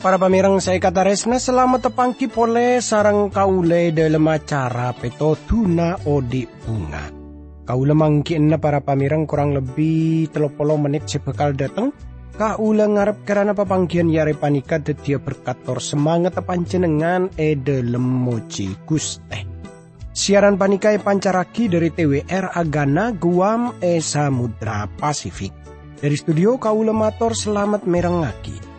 Para pamirang saya kata resna selamat tepangki pole sarang kaule dalam acara peto tuna odi bunga. Kaula mangkin para pamirang kurang lebih telopolo menit sebekal datang. Kaula ngarep karena papangkian yare panika detia berkator semangat panjenengan e dalam moji guste. Siaran panikai pancaraki dari TWR Agana Guam e Samudra Pasifik. Dari studio Kaula Mator selamat merengaki.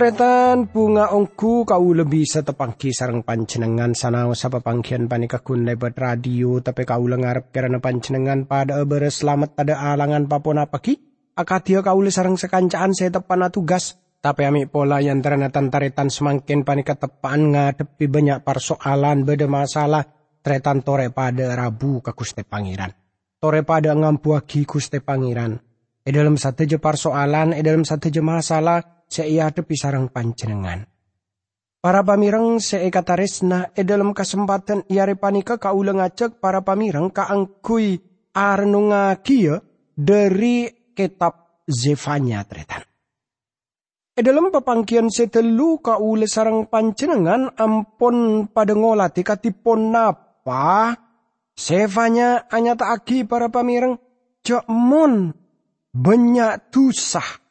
Tretan bunga ongku kau lebih setepangki sarang pancenengan sanau sapa pangkian panika kun lebat radio tapi kau lengarap karena pancenengan pada beres selamat pada alangan papona paki akatia kau sarang sekancaan saya tepana tugas tapi ami pola yang terenatan taretan semakin panika tepan ngadepi banyak persoalan beda masalah. Tretan tore pada rabu ke kuste pangeran. Tore pada ngampuaki kuste pangeran. E dalam satu je persoalan e dalam satu je masalah tepi sarang pancenengan. Para pamirang seekataresna e dalam kesempatan iare panika kaula para pamirang kaangkui arnunga kia dari kitab Zefanya tretan. E dalam papangkian setelu kaula sarang pancenengan ampon pada ngolati katipon napa Zefanya hanya aki para pamirang mon banyak tusah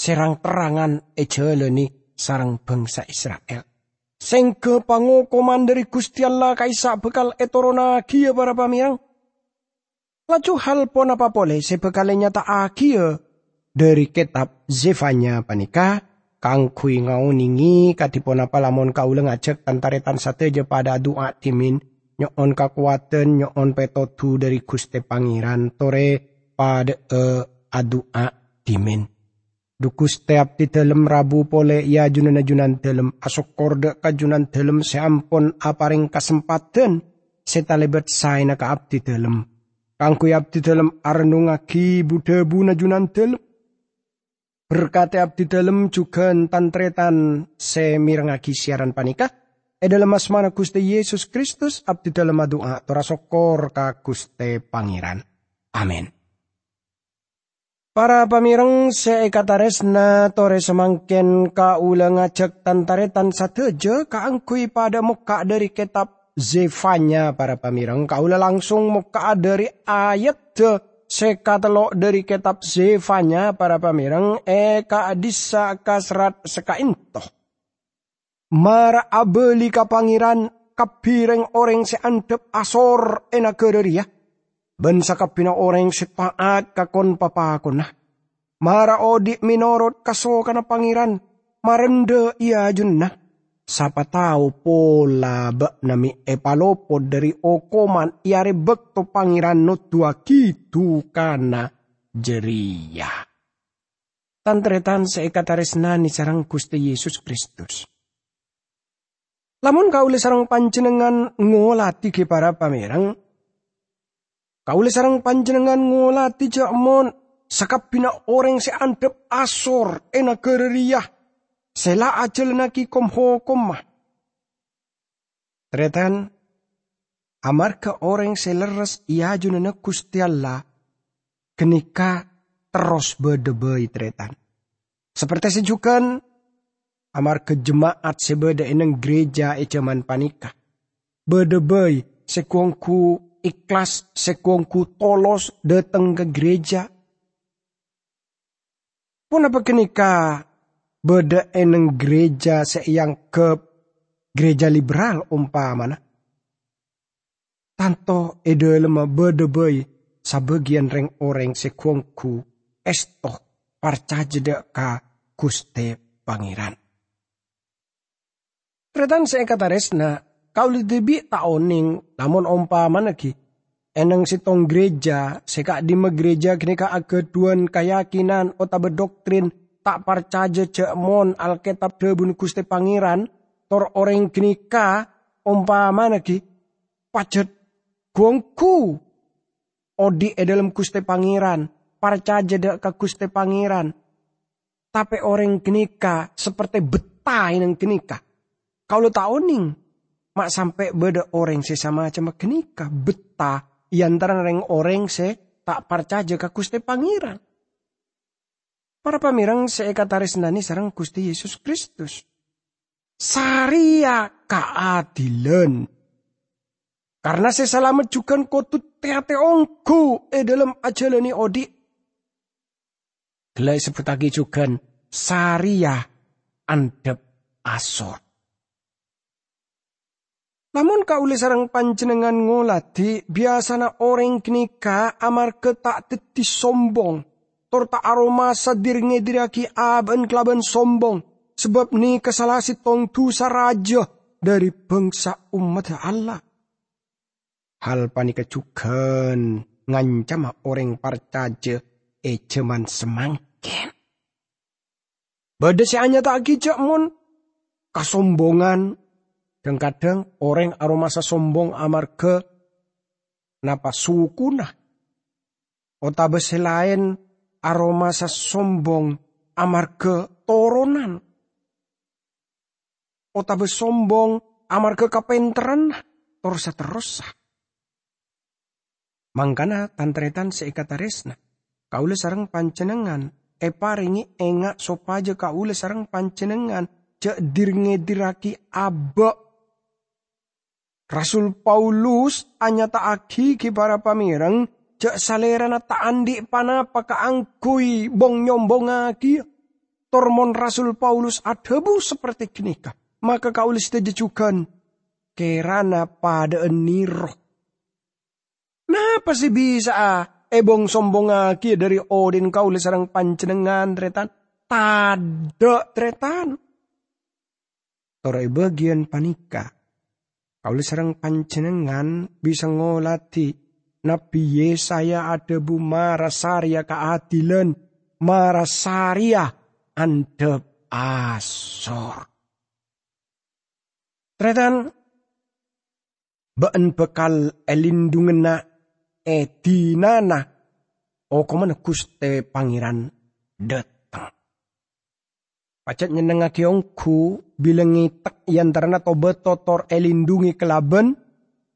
serang terangan ejeleni sarang bangsa Israel. Seng kepangokoman dari Gusti Allah kaisa bekal etorona kia para pamirang. Laju hal pon apa boleh sebekalnya tak akia dari kitab Zefanya panika kang kui ngauningi katipon apa lamun kau ngajak tantaretan sateja pada doa timin nyon kakuatan nyon petotu dari Gusti Pangeran tore pada uh, adua timin. Dukus teap di dalam rabu pole ia junan junan dalam asok korda kajunan dalam seampun aparing kesempatan setalebet say na kaap di dalam. Kangku abdi dalam arnungaki budebu na junan dalam. Berkati abdi dalam juga tantretan semirngaki siaran panika. E dalam asmana Gusti Yesus Kristus abdi dalam doa torasokor ka Gusti Pangeran. Amin. Para pamireng seekataresna tore semangken ulang ngajak tantaretan sateja kaangkui pada muka dari kitab Zefanya. Para pamireng kaula langsung muka dari ayat sekatelo dari kitab Zefanya. Para pamireng eka adisa kasrat sekaintoh. Mara abeli kapangiran kapireng orang seantep asor enak Ben sakapina orang setaat kakon papakon nah. Mara odi minorot kaso kana pangiran. Marende iya jun nah. Sapa tahu pola ba nami epalopod dari okoman iare bekto pangiran no tua kitu kana jeria. Tantretan seikataris nani sarang Gusti Yesus Kristus. Lamun kau sarang panjenengan ngolati ke para pamerang, Kaule sarang panjenengan ngolati mon sakapina orang se antep asor ena kereriah. Sela ajel naki kom mah. Tretan, amarka orang seleres ia junana kusti Allah, kenika terus berdebay tretan. Seperti sejukan, amar ke jemaat sebeda eneng gereja e zaman panika. Berdebay sekuangku ikhlas sekongku tolos datang ke gereja. Pun apa kenika beda eneng gereja seyang ke gereja liberal umpamana. Tanto ede lemah beda boy sabagian reng orang sekongku estoh parca jeda ka kuste pangeran. Tretan saya kata resna kau debi taoning namun ompa managi eneng sitong gereja seka di gereja kini ka ageduan keyakinan ota berdoktrin tak percaya cek mon alkitab debun kuste pangeran tor orang kini ka ompa managi pacet gongku. Odi e dalam kuste pangeran percaya dek ka kuste pangeran. Tapi orang kenika seperti betah yang kenika. Kalau tak oning, mak sampai beda orang sesama macam kenika betah. Iantara orang orang se tak percaya ke Gusti Pangeran. Para pamirang seekataris nani sarang Gusti Yesus Kristus. Saria keadilan. Karena saya selamat juga kotut teate ongku e dalam ajalani odi Gelai sebut lagi juga Saria andep asor. Namun kauli sarang panjenengan ngoladi biasana orang kenika amar ketak teti sombong. Torta aroma sadir ngediraki aben kelaban sombong. Sebab ni kesalasi tong tusa raja dari bangsa umat Allah. Hal panika juga ngancam orang parcaje ejeman semang ken. Bada si anya tak kijak mon. Kasombongan. Dan kadang orang aromasa sombong amarga napa sukuna. Otabe lain aromasa sombong amarga toronan. Otabe sombong amarga kapenteran terus terus. Mangkana tantretan seikataresna. Kaula sarang pancenengan e paringi engak sopaja kaula sarang pancenengan cek dirnge diraki abak Rasul Paulus anyata aki ki para pamirang cek salerana ta andi panapa angkui bong nyombong aki tormon Rasul Paulus adebu seperti kenika maka kaulis tejecukan kerana pada eniro. Napa sih bisa ah? ebong sombong aki dari Odin kau sarang pancenengan tretan. Tada tretan. Torai bagian panika. Kau sarang pancenengan bisa ngolati. Nabi Yesaya ada bu marasaria keadilan. Marasaria andep asor. Tretan, Baan bekal elindungan edinana o komana kuste pangeran datang. Pacet nyenengake ongku bilengi tak yantarana tobe totor elindungi kelaben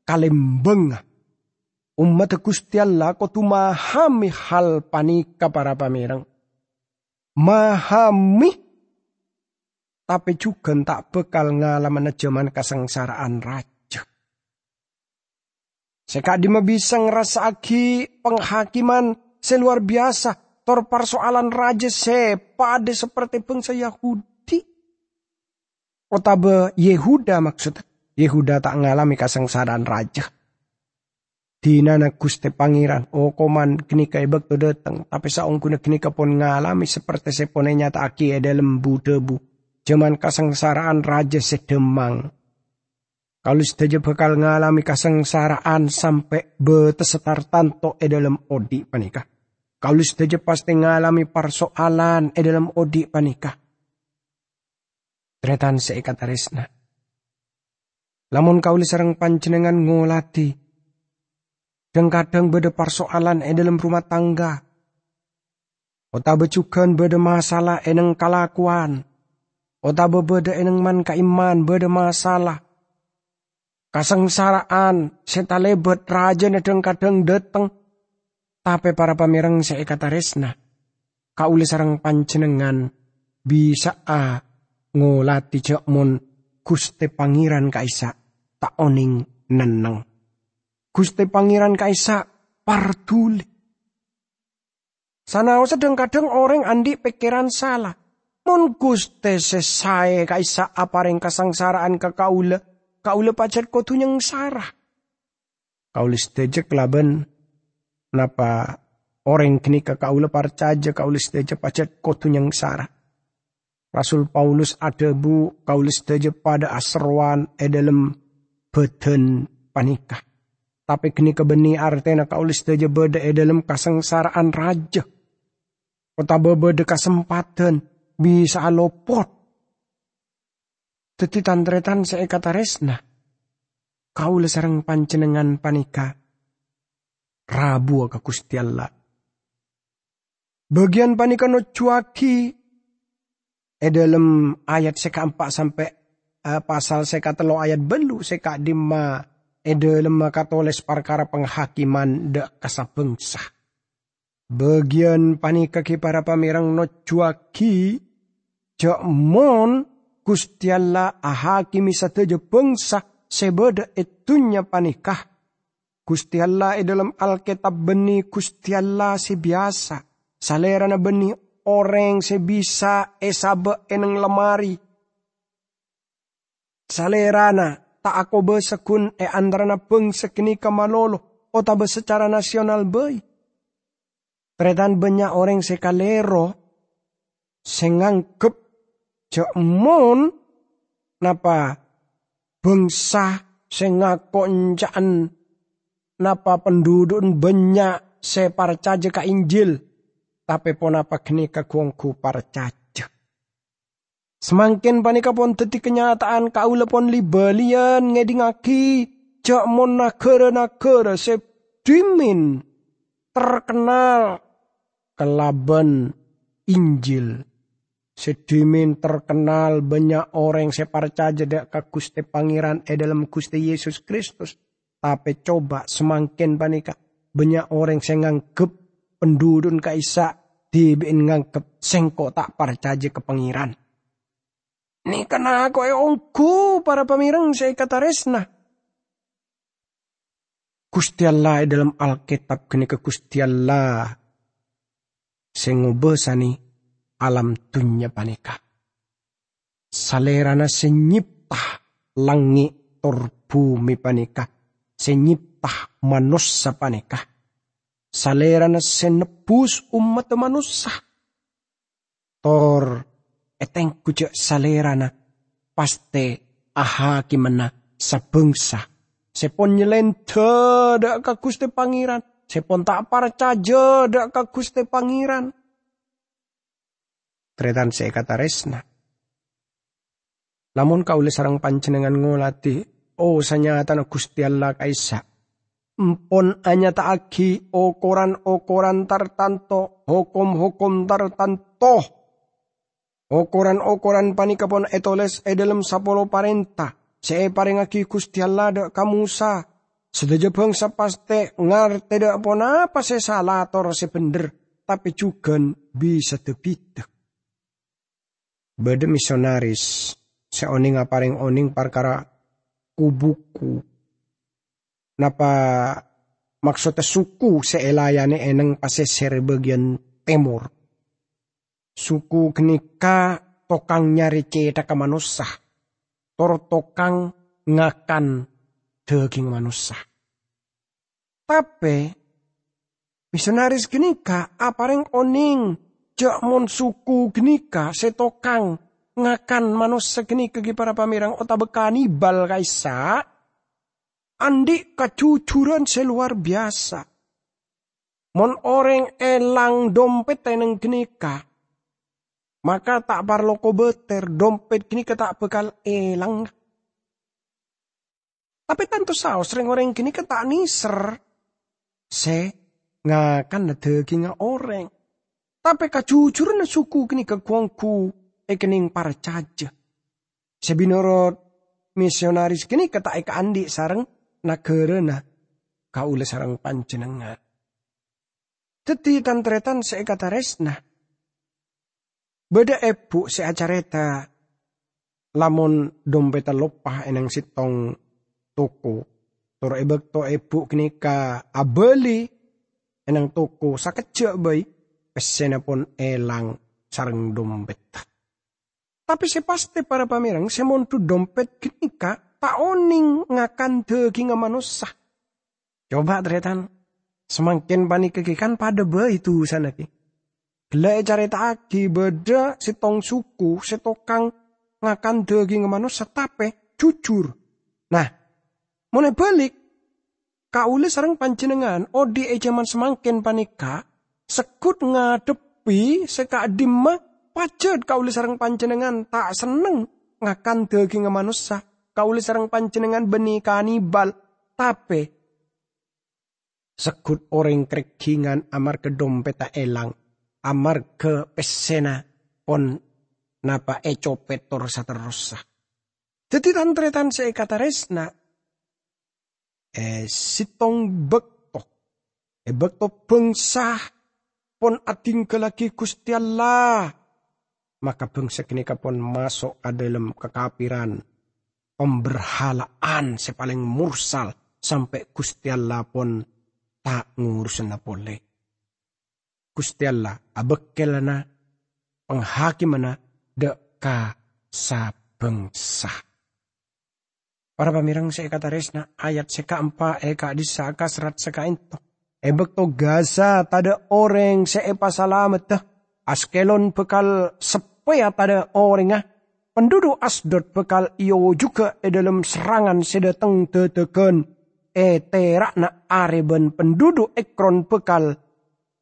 kalembeng. Umat Gusti Allah tu mahami hal panika para pamirang. Mahami tapi juga tak bekal ngalaman zaman kesengsaraan raja. Sekadi bisa ngerasaki penghakiman seluar biasa. Tor persoalan raja sepade seperti bangsa Yahudi. Otabe Yehuda maksud. Yehuda tak ngalami kesengsaraan raja. Dina na guste pangeran. O koman kini kay bakto datang. Tapi saong kuna kini pun ngalami seperti seponenya tak aki ada lembu debu. Jaman kesengsaraan raja sedemang kalau saja bakal ngalami kesengsaraan sampai betesetar tanto e dalam odi panika. Kalau saja pasti ngalami persoalan e dalam odi panika. Tretan seikat resna. Lamun kau serang panjenengan ngolati. Dan kadang beda persoalan e dalam rumah tangga. Ota becukan beda masalah eneng kalakuan. Ota beda eneng man kaiman beda masalah kasengsaraan, setalebet raja nedeng kadang dateng. Tapi para pamirang kata resna, kauli sarang pancenengan bisa a ngolati mon Guste Pangeran Kaisa tak oning neneng. Guste Pangeran Kaisa partuli. Sanau sedang kadang orang andi pikiran salah. Mon Guste sesae Kaisa apareng kasengsaraan ke kaula kaula pacat ko tunyang sarah. Kaulis tejek laban napa orang kini ka kaula parcaja kaulis tejek pacat ko tunyang sarah. Rasul Paulus ada bu kaulis tejek pada asroan edalem beten panikah. Tapi kini kebeni artena kaulis tejek beda edalem kasengsaraan raja. Kota bebede kesempatan bisa lopot Teti tantretan saya kata resna. Kau sarang pancenengan panika. Rabu ke Gusti Allah. Bagian panika no cuaki E dalam ayat seka empat sampai uh, pasal seka telo ayat belu seka dima e dalam katoles perkara penghakiman de kasabengsa. Bagian panika ki para pamirang no cuaki cak mon kustiala ahakimi sateja bangsa sebeda etunya panikah. Gusti Allah e dalam Alkitab beni Gusti Allah si biasa. Salera na beni orang sebisa esabe eneng lemari. Salerana tak ako besekun e andrana peng sekini kamalolo o tabe secara nasional bay. Tretan banyak orang sekalero sengangkep mon napa bangsa sengakonjaan napa penduduk banyak separcaja ka Injil tapi pon apa kini kagungku parcaja. Semakin panika pon teti kenyataan kau lepon libalian ngedingaki jak mon nakara nakara se dimin terkenal kelaban Injil. Sedimin terkenal banyak orang separcaja dek ke Gusti Pangeran e dalam Gusti Yesus Kristus. Tapi coba semakin panika banyak orang yang nganggep penduduk kaisa dibiin nganggep sengko tak percaya ke pangeran. Ini kena aku ongku para pamirang saya kata resna. Gusti Allah dalam Alkitab kini ke Gusti Allah. Sengubesani alam dunia panika. Salerana senyiptah langi torbumi panika. Senyiptah manusia panika salera na senepus umat manusia. Tor eteng kuja salera na paste aha kimana sa bangsa. Sepon nyelenta da ka Gusti Pangeran. Sepon tak parcaja da ka Gusti Pangeran. Tretan saya kata resna. Lamun kau sarang pancenengan ngolati, sanyata na Gusti Allah kaisa Empon anya taagi okoran-okoran tartanto, hukum-hukum tartanto. Okoran-okoran panikapon etoles e dalam sapolo parenta. Se parengaki Gusti Allah da kamusa. Sedaja bangsa paste ngarte da pon apa se salah tor se bener. Tapi juga bisa tebitek. Bade misionaris. Se oning apareng oning perkara kubuku napa maksudnya suku seelayane eneng paseser bagian timur. Suku kenika tokang nyari ceta ke manusia. Tor tokang ngakan daging manusia. Tapi misionaris genika apareng oning jak mon suku genika setokang ngakan manusia genika para pamirang otak bal kaisa Andi kejujuran seluar biasa. Mon orang elang dompet teneng genika. Maka tak parlo beter dompet gini tak bekal elang. Tapi tentu saus sering orang gini tak niser. Se ngakan daging orang. Tapi kejujuran suku gini ke kuangku ekening para caja. Sebinorot misionaris gini kata eka andi sarang nagerena kaula sarang panjenengan. Teti tantretan kata resna. Beda epu acareta lamun dompeta lopah enang sitong toko. Toro ebek to epu kenika abeli enang toko sakecek bay pesena pun elang sarang dompet. Tapi sepasti para pamirang semontu dompet kenika oning ngakan daging manusia. Coba tretan. Semakin panik kekikan pada be itu sana ki. Gila cari taki beda tong suku setokang ngakan daging manusia tapi jujur. Nah, mau balik kaule sarang panjenengan odi ejaman semakin panika sekut ngadepi seka dima pacet kaule sarang panjenengan tak seneng ngakan daging manusia. Kauli sarang panjenengan beni kanibal. Tapi sekut orang kregingan amar ke dompeta elang. Amar ke pesena pon napa e copet tor saterosa. Jadi tantretan se kata resna e sitong bekto. E bekto bangsa pon ating kelaki Gusti Allah maka bangsa kini pun masuk ke dalam kekapiran pemberhalaan sepaling mursal sampai Gusti Allah pun tak ngurus boleh. Gusti Allah na penghakimana deka sabengsa. Para pamirang saya kata resna ayat seka empa eka disaka serat seka into. Ebek to gaza tada orang seepa salamet. Askelon bekal sepaya tada orang ah penduduk Asdod bekal iyo juga e dalam serangan sedateng teteken e terak na areben penduduk Ekron bekal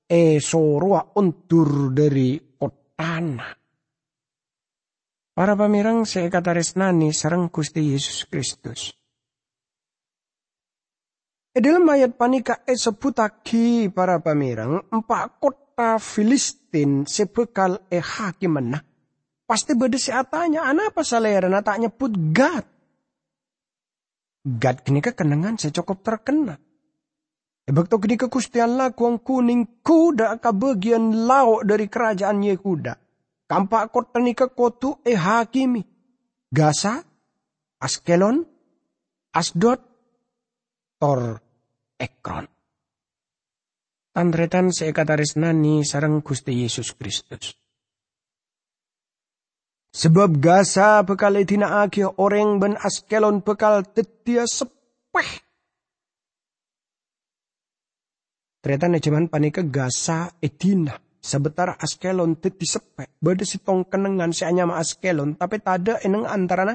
e sorua untur dari kotana. Para pamirang saya kata resnani sarang Gusti Yesus Kristus. E dalam ayat panika e sebutaki para pamirang empat kota Filistin sebekal e Pasti beda si atanya, apa salera tak nyebut God. God kini kenangan saya cukup terkena. Ebak to kini kekustian lah kuang kuning kuda ke bagian lauk dari kerajaan Yehuda. Kampak kota ni kotu eh hakimi. Gaza, Askelon, Asdod, Tor, Ekron. Tandretan seekataris nani sarang Gusti Yesus Kristus. Sebab Gaza bekal agi orang ben Askelon bekal tetia sepeh. Ternyata nejaman panika Gaza etina. Sebentar Askelon teti sepeh. Bada si tong kenengan si anyama Askelon. Tapi tada eneng antarana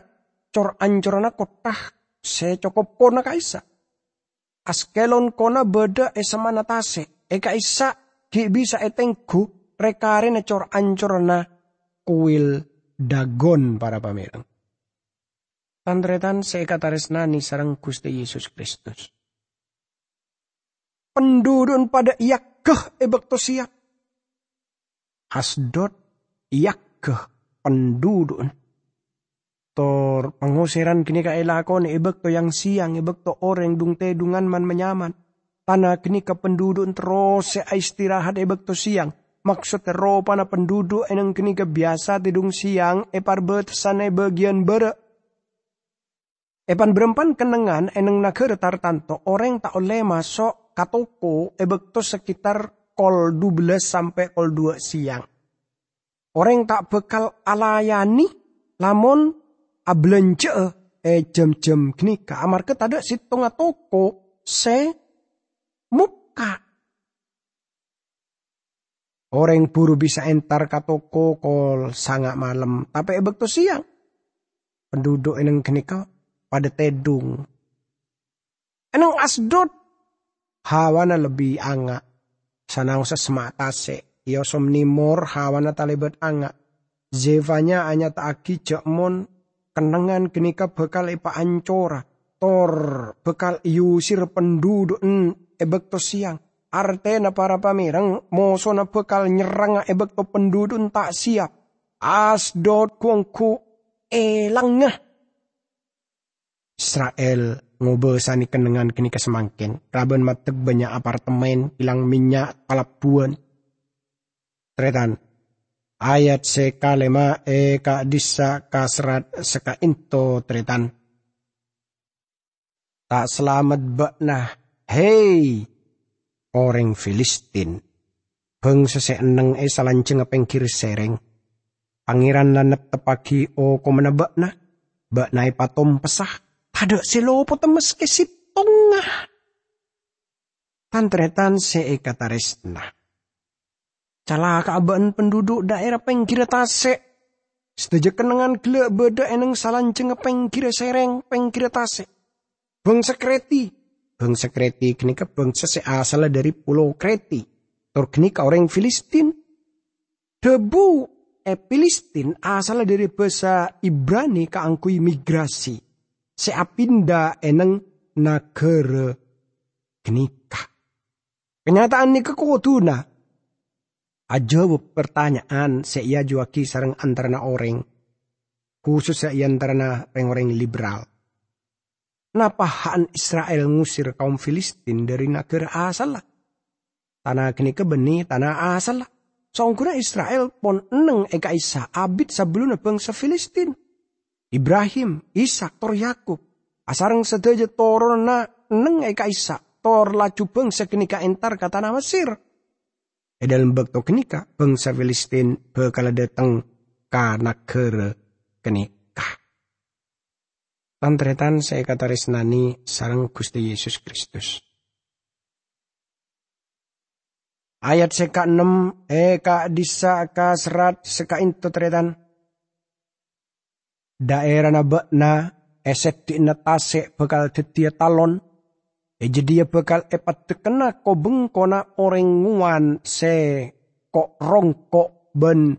cor ancorana kotah. Se cokop kona kaisa. Askelon kona beda esamana tase. E kaisa ki bisa etengku rekare ne cor ancorana kuil dagon para pamirang. Tandretan seikataris nani sarang Gusti Yesus Kristus. Pendudun pada iakeh ebek siap. Asdot iakeh pendudun. Tor pengusiran kini ka elakon ebek to yang siang ebek to orang dung tedungan man menyaman. Tanah kini ke pendudun terus se istirahat to siang Maksud ropa na penduduk enang kini kebiasa tidung siang epar sana bagian bere. Epan berempan kenengan eneng negara tartanto orang tak oleh masuk katoko ebekto sekitar kol 12 sampai kol 2 siang. Orang tak bekal alayani lamun ablence eh jam-jam kini kamar ketada situng toko se muka Orang buru bisa entar ka toko kol sangat malam. Tapi ebek to siang. Penduduk eneng kenika pada tedung. Eneng asdot. Hawana lebih anga. Sanang sa sematase. Iyo somnimor hawana talibet anga. Zevanya anya taaki jekmon. Kenangan kenika bekal ipa ancora. Tor bekal iusir penduduk ebek to siang Artena para pamirang moso na bekal nyerang ebek to pendudun tak siap. Asdod kuangku elangnya. Israel ngobesani kenengan kini kesemangkin. Raben mateg banyak apartemen, hilang minyak, palabuan. Tretan, ayat sekalema e ka disa kasrat seka into tretan. Tak selamat bakna, hei orang Filistin. Bangsa seeneng e salanceng pengkir sereng. Pangeran lanep tepagi o komenabak na. Bak na patom pesah. Pada selopo temes kesitongah. Tantretan se na. Cala kaabaan penduduk daerah pengkir tase. Setuju kenangan gila beda eneng salanceng pengkir sereng pengkir tase. Bangsa kreti bangsa Kreti kenika bangsa asal dari pulau Kreti. Tor kenika orang Filistin. Debu eh Filistin asal dari bahasa Ibrani keangkui migrasi. Seapinda eneng negara kenika. Kenyataan ini kekuduna. Ajawab pertanyaan saya juaki sarang antara orang. Khusus saya antara orang-orang liberal. Napa haan Israel ngusir kaum Filistin dari negara asal lah? Tanah kini kebeni tanah asal lah. Songkuna Israel pon eneng eka Isa abid sebelum bangsa Filistin. Ibrahim, Ishak, Tor Yakub. Asarang sedaja toron na eneng eka Isa. Tor laju bangsa kenika entar kata nama Mesir. E dalam bakto kenika bangsa Filistin bekala datang kana kere kenika. Tantretan saya kata resnani sarang Gusti Yesus Kristus. Ayat seka enam, eka disa ka serat seka into tretan. Daerah na na eset di tase bekal tetia talon. E jadi bekal epat tekena ko bengkona orang nguan se kok rongkok ben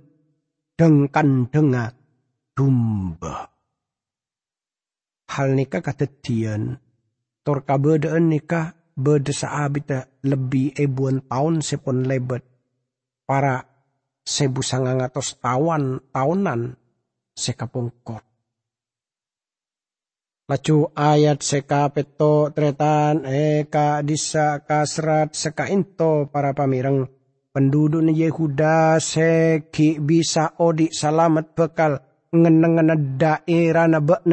dengkan denga dumba. Hal nikah katetian, tor kabedaan nikah berdesa abita lebih ebuan tahun sepon lebet. Para sebu sangang atos tawan tahunan sekapongkot. Lacu ayat seka peto tretan eka disa kasrat seka into para pamireng. Penduduk Yehuda seki bisa odi salamat bekal. Ngenengan daerah na bak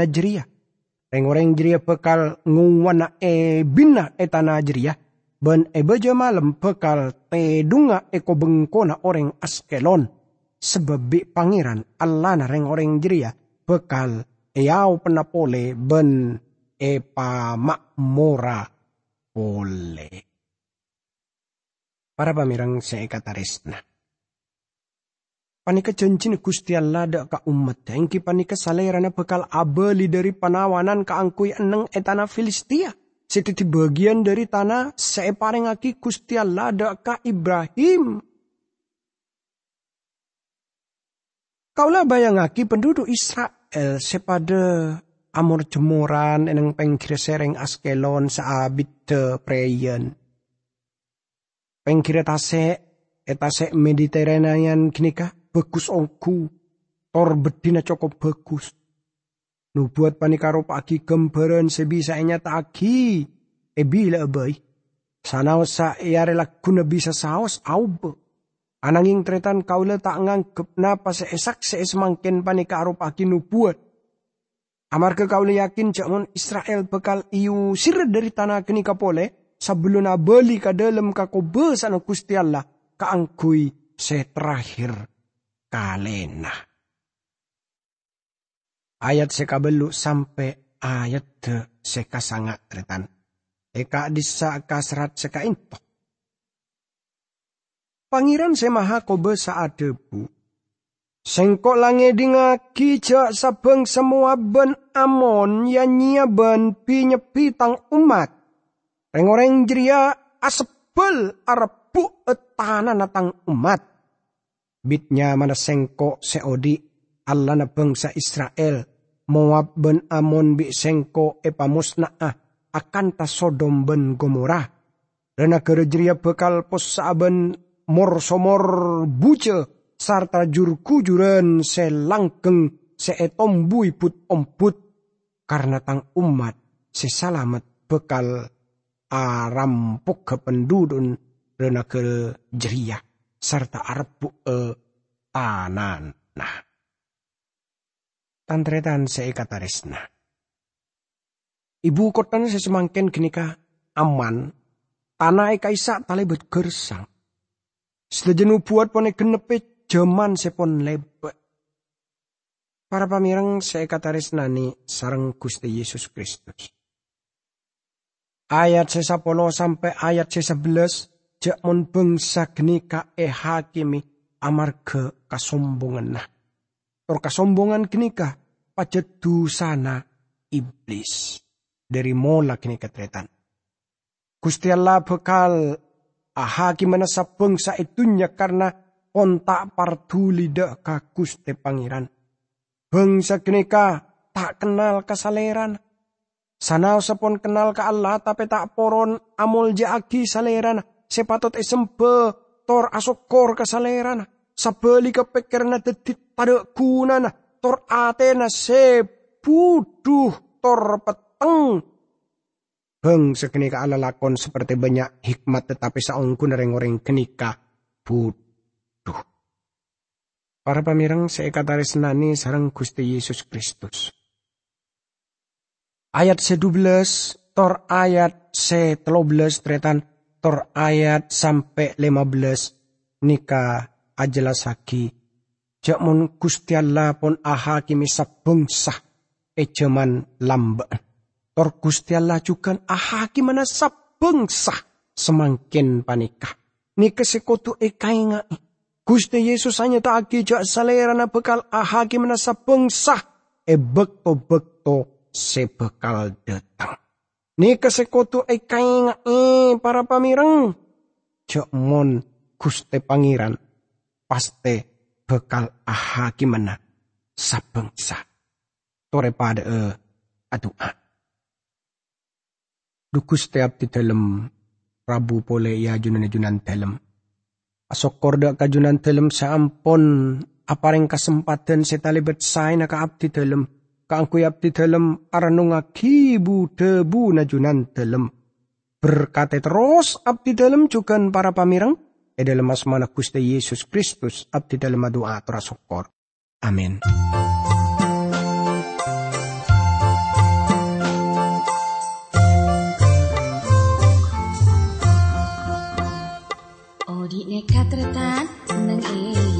Reng-reng jeria pekal nguwana e bina e tanah jeria. Ben e baja malam pekal te dunga e ko bengkona orang askelon. Sebab pangeran Allah na reng-reng jeria pekal e au penapole ben e pa mora pole. Para pamirang seekataresna. Panika cencin Gusti Allah dak ka umat engki panika salerana bekal abeli dari panawanan ka angkui eneng etana Filistia. Setiti bagian dari tanah saya aki Gusti Allah dak ka Ibrahim. Kaulah bayangaki penduduk Israel sepada amor jemuran eneng pengkira sereng askelon saabit te preyen. Pengkira tase etase Mediterranean kinika bagus ongku. Tor bedina cukup bagus. Nubuat panikaro pagi gambaran sebisanya taki. E bila bay. Sana sa iare guna bisa saos aube. Ananging tretan kaula tak nganggep napa seesak sees mangken panikaro pagi nubuat. Amar ke kaula yakin jamon Israel bekal iu sir dari tanah kini kapole sebelum beli ke dalam kakobe sana Gusti Allah kaangkui se terakhir kalena. Ayat sekabelu sampai ayat de seka sangat retan. Eka disa kasrat seka into. Pangeran semaha kobe saat debu. Sengkok lange dingaki jak sabeng semua ben amon ya nyia ben tang umat. Rengoreng jeria asebel arepu etana natang umat bitnya mana sengko seodi. Allah na bangsa Israel. Moab ben Amon bi sengko epa musna'ah akan ta Sodom ben Gomora. Rena kerejria bekal pos saben mor somor buce. Sarta jur kujuran se langkeng se etombui put omput. Karena tang umat se salamat bekal arampuk ke pendudun rena kerejria serta arbuk e anan. Nah. Tantretan seikataresna ibu kota kotan sesemangken genika aman tanah eka isa talebet gersang. Sedajenu buat pone genepe jaman sepon lebe. para pamirang seikataresna ni sarang Gusti Yesus Kristus. Ayat 10 sampai ayat 11 jakmon bangsagni kae amar ke kasombongan nah. Tor kasombongan kenika pajat dusana iblis. Dari mola geni ketretan. Gusti Allah bekal ahaki sa sabengsa itunya karena kontak partuli dak ka Gusti Pangeran. Bangsa kenika tak kenal kesaleran. Sanau sepon kenal ke Allah tapi tak poron amol jaagi saleran sepatot esempe tor asokor kasalerana. Sabeli kepikirna detit tada kunana. Tor atena se buduh tor peteng. Beng sekenika ala lakon seperti banyak hikmat tetapi saungku nereng-oreng kenika buduh. Para pamirang saya kata nani sarang Gusti Yesus Kristus. Ayat 12 tor ayat se 13 tretan tor ayat sampai 15 nikah ajelasaki jamun Gusti Allah pun aha kimi sabungsah ejaman lamba. Tor Gusti Allah juga aha kimana sabengsah semakin panikah. Ni kesekutu ekai Gusti Yesus hanya tak jak salera na bekal ahaki menasa bengsah e bekto bekto sebekal datang. Ni kesekutu e kainga e para pamireng. Jok mon Gusti Pangeran paste bekal ahaki mana sabengsa. Tore pada e adua. Dukus tiap di dalam Rabu pole ya junan junan dalam Asok kajunan dalam saampon apareng kesempatan setalibet say na kaabdi dalam kaangkuy abdi dalam aranunga kibu debu najunan dalam berkata terus abdi dalam juga para pamirang e dalam asmana Gusti Yesus Kristus abdi dalam doa terasokor. Amin. Odi ne katretan nang e